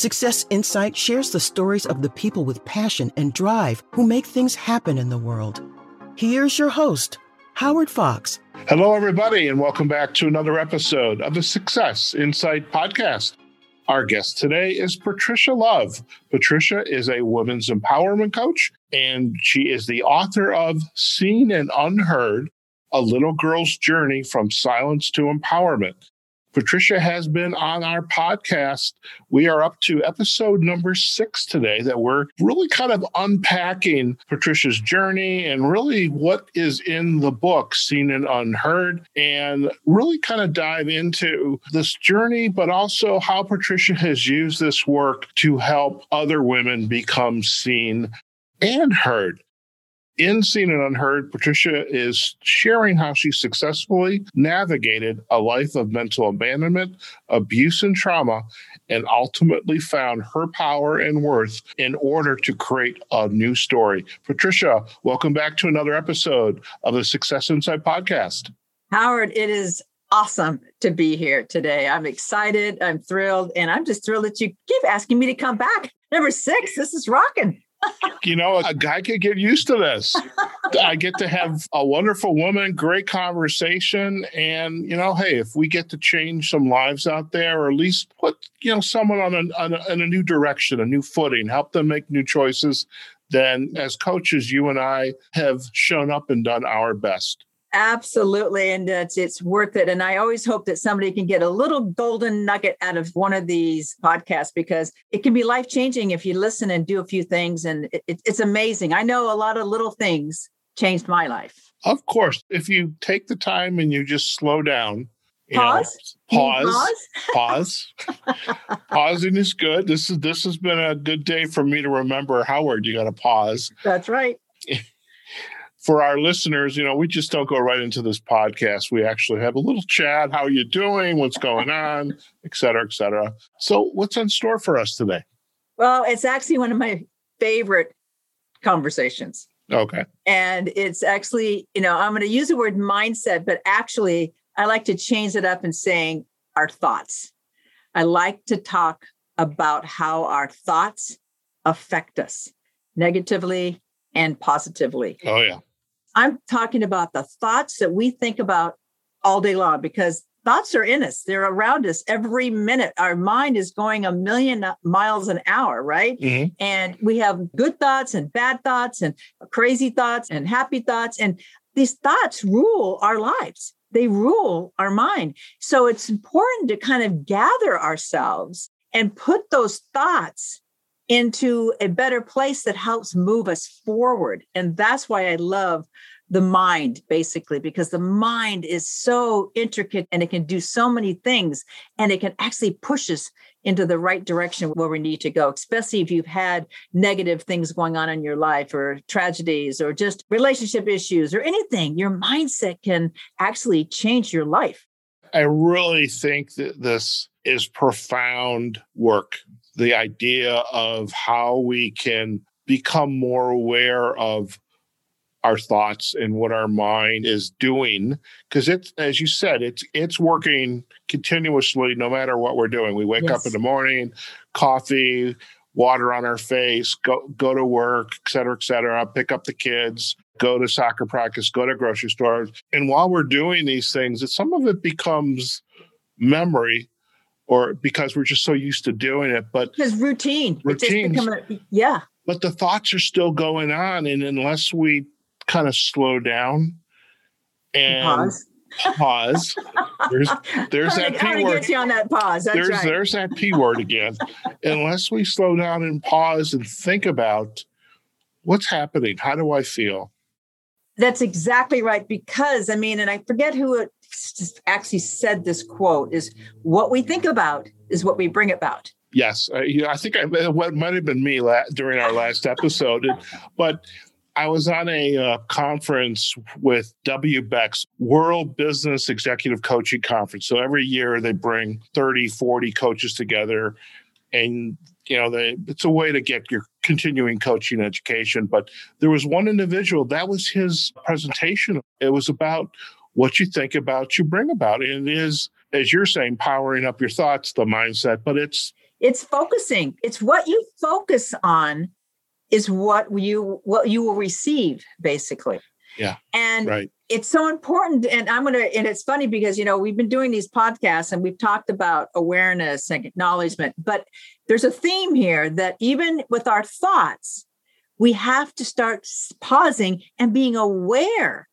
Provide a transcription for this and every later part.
Success Insight shares the stories of the people with passion and drive who make things happen in the world. Here's your host, Howard Fox. Hello, everybody, and welcome back to another episode of the Success Insight podcast. Our guest today is Patricia Love. Patricia is a women's empowerment coach, and she is the author of Seen and Unheard A Little Girl's Journey from Silence to Empowerment. Patricia has been on our podcast. We are up to episode number six today that we're really kind of unpacking Patricia's journey and really what is in the book, Seen and Unheard, and really kind of dive into this journey, but also how Patricia has used this work to help other women become seen and heard. In Seen and Unheard, Patricia is sharing how she successfully navigated a life of mental abandonment, abuse, and trauma, and ultimately found her power and worth in order to create a new story. Patricia, welcome back to another episode of the Success Insight podcast. Howard, it is awesome to be here today. I'm excited, I'm thrilled, and I'm just thrilled that you keep asking me to come back. Number six, this is rocking you know, a guy could get used to this. I get to have a wonderful woman, great conversation. And, you know, hey, if we get to change some lives out there, or at least put, you know, someone on a, on a, in a new direction, a new footing, help them make new choices, then as coaches, you and I have shown up and done our best. Absolutely. And it's, it's worth it. And I always hope that somebody can get a little golden nugget out of one of these podcasts because it can be life changing if you listen and do a few things. And it, it, it's amazing. I know a lot of little things changed my life. Of course. If you take the time and you just slow down, pause. Know, pause. Pause. Pausing is good. This is this has been a good day for me to remember, Howard. You got to pause. That's right. For our listeners, you know, we just don't go right into this podcast. We actually have a little chat. How are you doing? What's going on? Et cetera, et cetera. So, what's in store for us today? Well, it's actually one of my favorite conversations. Okay. And it's actually, you know, I'm going to use the word mindset, but actually, I like to change it up and saying our thoughts. I like to talk about how our thoughts affect us negatively and positively. Oh, yeah. I'm talking about the thoughts that we think about all day long because thoughts are in us. They're around us every minute. Our mind is going a million miles an hour, right? Mm-hmm. And we have good thoughts and bad thoughts and crazy thoughts and happy thoughts. And these thoughts rule our lives, they rule our mind. So it's important to kind of gather ourselves and put those thoughts into a better place that helps move us forward. And that's why I love the mind, basically, because the mind is so intricate and it can do so many things and it can actually push us into the right direction where we need to go, especially if you've had negative things going on in your life or tragedies or just relationship issues or anything. Your mindset can actually change your life. I really think that this is profound work the idea of how we can become more aware of our thoughts and what our mind is doing. Because it's as you said it's it's working continuously no matter what we're doing. We wake yes. up in the morning coffee water on our face go go to work et cetera et cetera pick up the kids go to soccer practice go to grocery stores. And while we're doing these things some of it becomes memory or because we're just so used to doing it. But because routine, routine, yeah. But the thoughts are still going on, and unless we kind of slow down and pause, pause there's there's that p word. On that pause. That's there's right. there's that p word again. unless we slow down and pause and think about what's happening, how do I feel? That's exactly right. Because I mean, and I forget who it actually said this quote is what we think about is what we bring about. Yes, uh, I think I, what might have been me la- during our last episode, but I was on a uh, conference with WBECS, World Business Executive Coaching Conference. So every year they bring 30, 40 coaches together and you know they, it's a way to get your continuing coaching education but there was one individual that was his presentation it was about what you think about, you bring about. And it is, as you're saying, powering up your thoughts, the mindset, but it's It's focusing. It's what you focus on is what you what you will receive basically. Yeah. And right. it's so important. And I'm gonna, and it's funny because you know, we've been doing these podcasts and we've talked about awareness and acknowledgement, but there's a theme here that even with our thoughts, we have to start pausing and being aware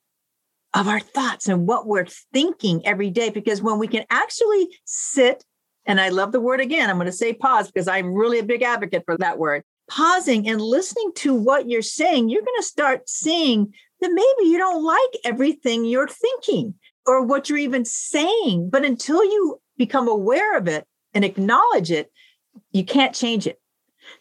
of our thoughts and what we're thinking every day. Because when we can actually sit, and I love the word again, I'm going to say pause because I'm really a big advocate for that word. Pausing and listening to what you're saying, you're going to start seeing that maybe you don't like everything you're thinking or what you're even saying. But until you become aware of it and acknowledge it, you can't change it.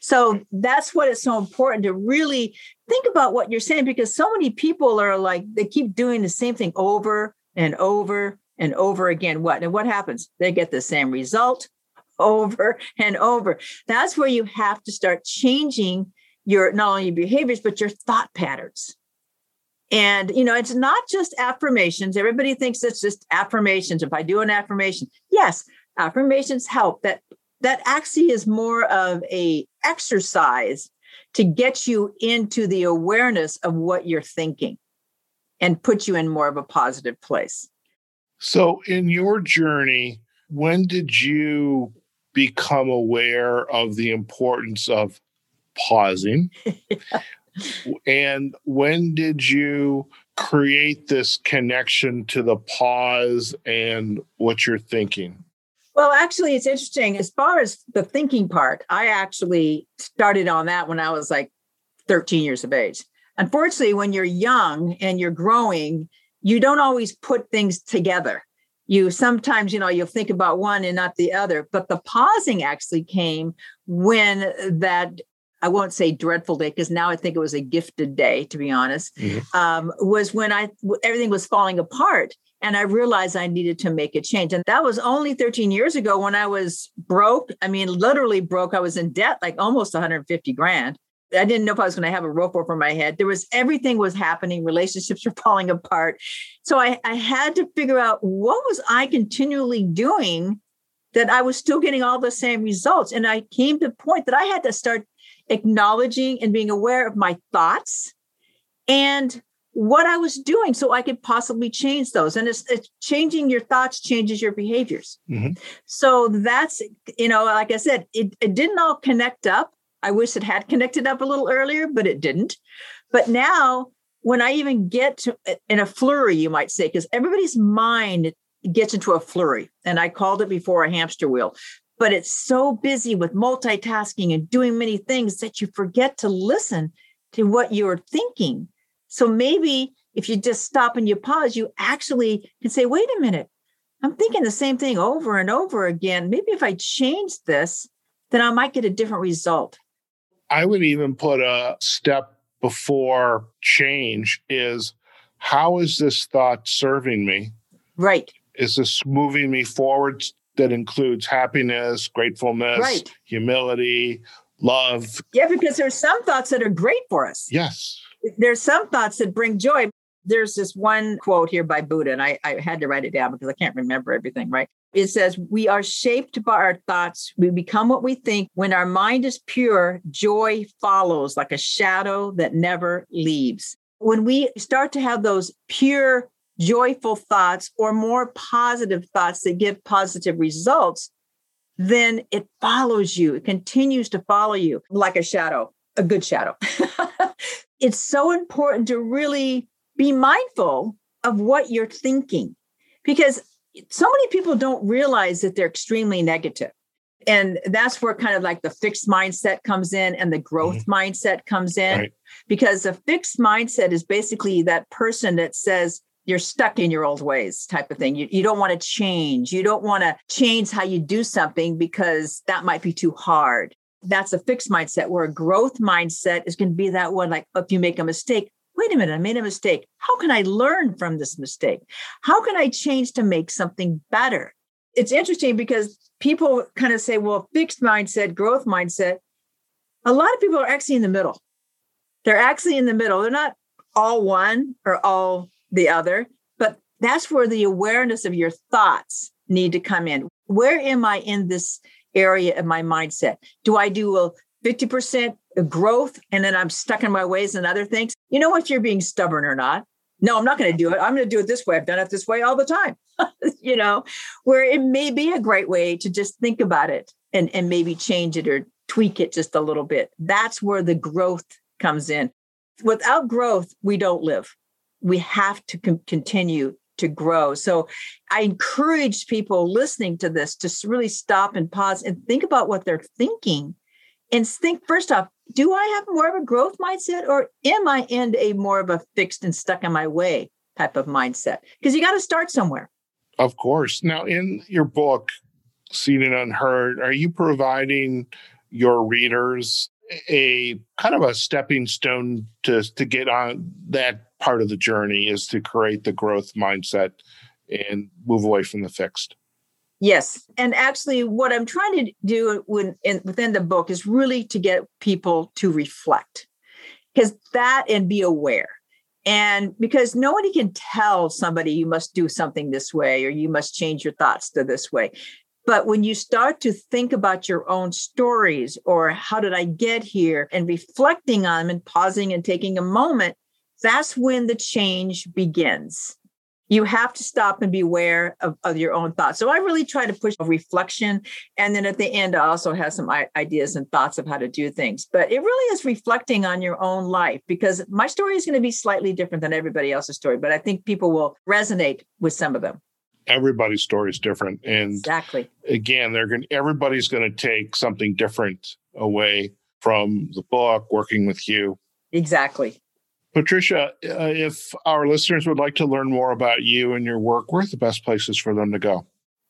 So that's what it's so important to really think about what you're saying because so many people are like, they keep doing the same thing over and over and over again. What? And what happens? They get the same result over and over. That's where you have to start changing your not only your behaviors, but your thought patterns. And, you know, it's not just affirmations. Everybody thinks it's just affirmations. If I do an affirmation, yes, affirmations help. That that actually is more of a exercise to get you into the awareness of what you're thinking and put you in more of a positive place. So, in your journey, when did you become aware of the importance of pausing? yeah. And when did you create this connection to the pause and what you're thinking? Well, actually, it's interesting. As far as the thinking part, I actually started on that when I was like 13 years of age. Unfortunately, when you're young and you're growing, you don't always put things together. You sometimes, you know, you'll think about one and not the other. But the pausing actually came when that I won't say dreadful day because now I think it was a gifted day, to be honest. Mm-hmm. Um, was when I everything was falling apart, and I realized I needed to make a change. And that was only 13 years ago when I was broke. I mean, literally broke. I was in debt, like almost 150 grand. I didn't know if I was going to have a roof over my head. There was everything was happening. Relationships were falling apart. So I, I had to figure out what was I continually doing that I was still getting all the same results. And I came to the point that I had to start acknowledging and being aware of my thoughts and what I was doing so I could possibly change those. And it's, it's changing your thoughts changes your behaviors. Mm-hmm. So that's, you know, like I said, it, it didn't all connect up. I wish it had connected up a little earlier, but it didn't. But now, when I even get to in a flurry, you might say, because everybody's mind gets into a flurry. And I called it before a hamster wheel. But it's so busy with multitasking and doing many things that you forget to listen to what you're thinking so maybe if you just stop and you pause, you actually can say, wait a minute, I'm thinking the same thing over and over again. Maybe if I change this, then I might get a different result. I would even put a step before change is how is this thought serving me? Right. Is this moving me forward that includes happiness, gratefulness, right. humility, love? Yeah, because there's some thoughts that are great for us. Yes there's some thoughts that bring joy. There's this one quote here by Buddha, and I, I had to write it down because I can't remember everything, right? It says, We are shaped by our thoughts. We become what we think. When our mind is pure, joy follows like a shadow that never leaves. When we start to have those pure, joyful thoughts or more positive thoughts that give positive results, then it follows you. It continues to follow you like a shadow, a good shadow. it's so important to really be mindful of what you're thinking because so many people don't realize that they're extremely negative. And that's where kind of like the fixed mindset comes in and the growth mm-hmm. mindset comes in. Right. Because the fixed mindset is basically that person that says, you're stuck in your old ways type of thing. You, you don't want to change. You don't want to change how you do something because that might be too hard that's a fixed mindset where a growth mindset is going to be that one like if you make a mistake wait a minute i made a mistake. How can i learn from this mistake? How can i change to make something better? It's interesting because people kind of say well fixed mindset growth mindset. A lot of people are actually in the middle. They're actually in the middle. They're not all one or all the other but that's where the awareness of your thoughts need to come in. Where am i in this area of my mindset? Do I do a 50% growth and then I'm stuck in my ways and other things? You know what? you're being stubborn or not. No, I'm not going to do it. I'm going to do it this way. I've done it this way all the time. you know, where it may be a great way to just think about it and, and maybe change it or tweak it just a little bit. That's where the growth comes in. Without growth, we don't live. We have to com- continue to grow. So I encourage people listening to this to really stop and pause and think about what they're thinking and think first off, do I have more of a growth mindset or am I in a more of a fixed and stuck in my way type of mindset? Because you got to start somewhere. Of course. Now, in your book, Seen and Unheard, are you providing your readers a kind of a stepping stone to to get on that part of the journey is to create the growth mindset and move away from the fixed. Yes, and actually, what I'm trying to do when, in, within the book is really to get people to reflect, because that and be aware, and because nobody can tell somebody you must do something this way or you must change your thoughts to this way. But when you start to think about your own stories or how did I get here and reflecting on them and pausing and taking a moment, that's when the change begins. You have to stop and be aware of, of your own thoughts. So I really try to push a reflection. And then at the end, I also have some ideas and thoughts of how to do things. But it really is reflecting on your own life because my story is going to be slightly different than everybody else's story. But I think people will resonate with some of them everybody's story is different and exactly again they're going everybody's going to take something different away from the book working with you exactly patricia uh, if our listeners would like to learn more about you and your work where's the best places for them to go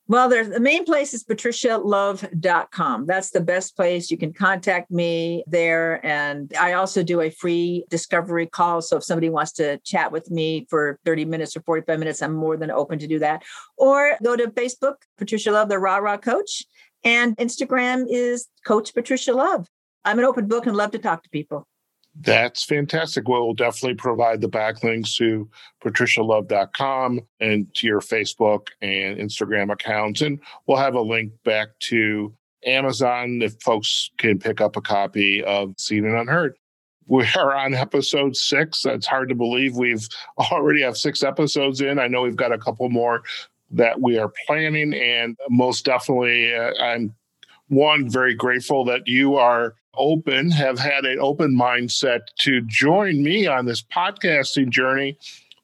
well, there's the main place is patricialove.com. That's the best place. You can contact me there. And I also do a free discovery call. So if somebody wants to chat with me for 30 minutes or 45 minutes, I'm more than open to do that. Or go to Facebook, Patricia Love, the Rah Rah Coach. And Instagram is Coach Patricia Love. I'm an open book and love to talk to people. That's fantastic. Well, we'll definitely provide the backlinks to patricialove.com and to your Facebook and Instagram accounts. And we'll have a link back to Amazon if folks can pick up a copy of Seen and Unheard. We are on episode six. It's hard to believe we've already have six episodes in. I know we've got a couple more that we are planning, and most definitely, uh, I'm one very grateful that you are open, have had an open mindset to join me on this podcasting journey.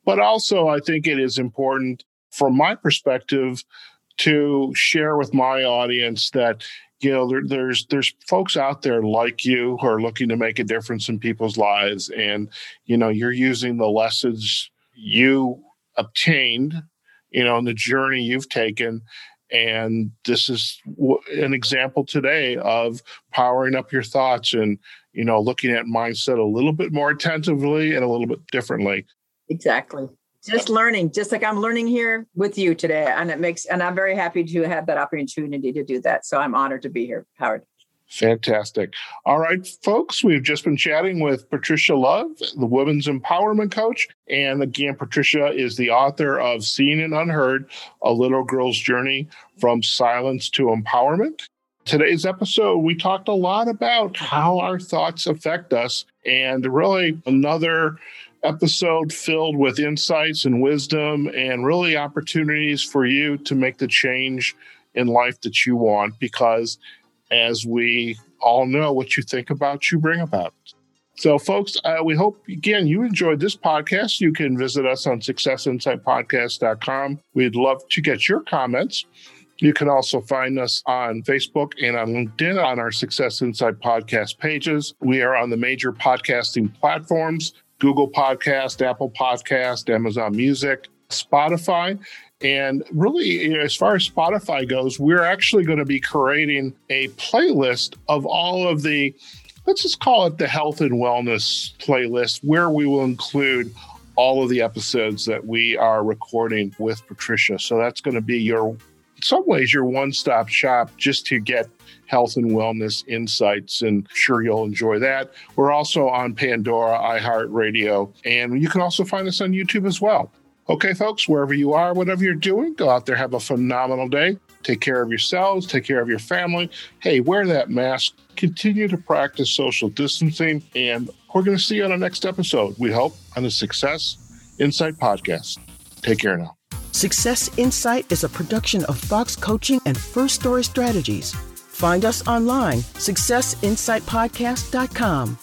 But also, I think it is important from my perspective to share with my audience that you know there, there's there's folks out there like you who are looking to make a difference in people's lives and you know you're using the lessons you obtained you know in the journey you've taken and this is an example today of powering up your thoughts and, you know, looking at mindset a little bit more attentively and a little bit differently. Exactly. Just learning, just like I'm learning here with you today. And it makes, and I'm very happy to have that opportunity to do that. So I'm honored to be here, Howard. Fantastic. All right, folks, we've just been chatting with Patricia Love, the women's empowerment coach. And again, Patricia is the author of Seen and Unheard A Little Girl's Journey from Silence to Empowerment. Today's episode, we talked a lot about how our thoughts affect us, and really another episode filled with insights and wisdom and really opportunities for you to make the change in life that you want because as we all know, what you think about, you bring about. So, folks, uh, we hope again you enjoyed this podcast. You can visit us on successinsightpodcast.com. We'd love to get your comments. You can also find us on Facebook and on LinkedIn on our Success Insight podcast pages. We are on the major podcasting platforms Google Podcast, Apple Podcast, Amazon Music, Spotify. And really, as far as Spotify goes, we're actually going to be creating a playlist of all of the, let's just call it the health and wellness playlist, where we will include all of the episodes that we are recording with Patricia. So that's going to be your, in some ways, your one stop shop just to get health and wellness insights. And sure you'll enjoy that. We're also on Pandora, iHeartRadio, and you can also find us on YouTube as well. Okay, folks, wherever you are, whatever you're doing, go out there, have a phenomenal day. Take care of yourselves, take care of your family. Hey, wear that mask, continue to practice social distancing, and we're going to see you on the next episode, we hope, on the Success Insight podcast. Take care now. Success Insight is a production of Fox Coaching and First Story Strategies. Find us online, successinsightpodcast.com.